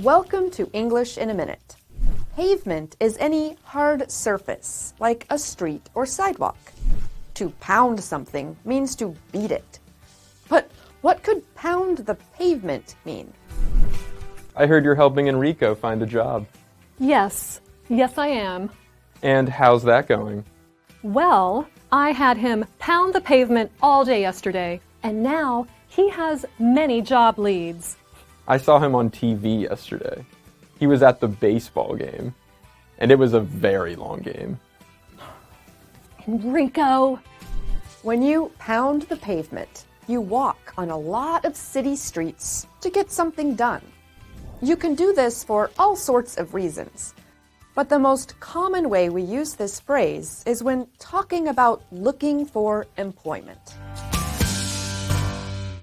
Welcome to English in a Minute. Pavement is any hard surface, like a street or sidewalk. To pound something means to beat it. But what could pound the pavement mean? I heard you're helping Enrico find a job. Yes, yes, I am. And how's that going? Well, I had him pound the pavement all day yesterday, and now he has many job leads. I saw him on TV yesterday. He was at the baseball game, and it was a very long game. Enrico! When you pound the pavement, you walk on a lot of city streets to get something done. You can do this for all sorts of reasons. But the most common way we use this phrase is when talking about looking for employment.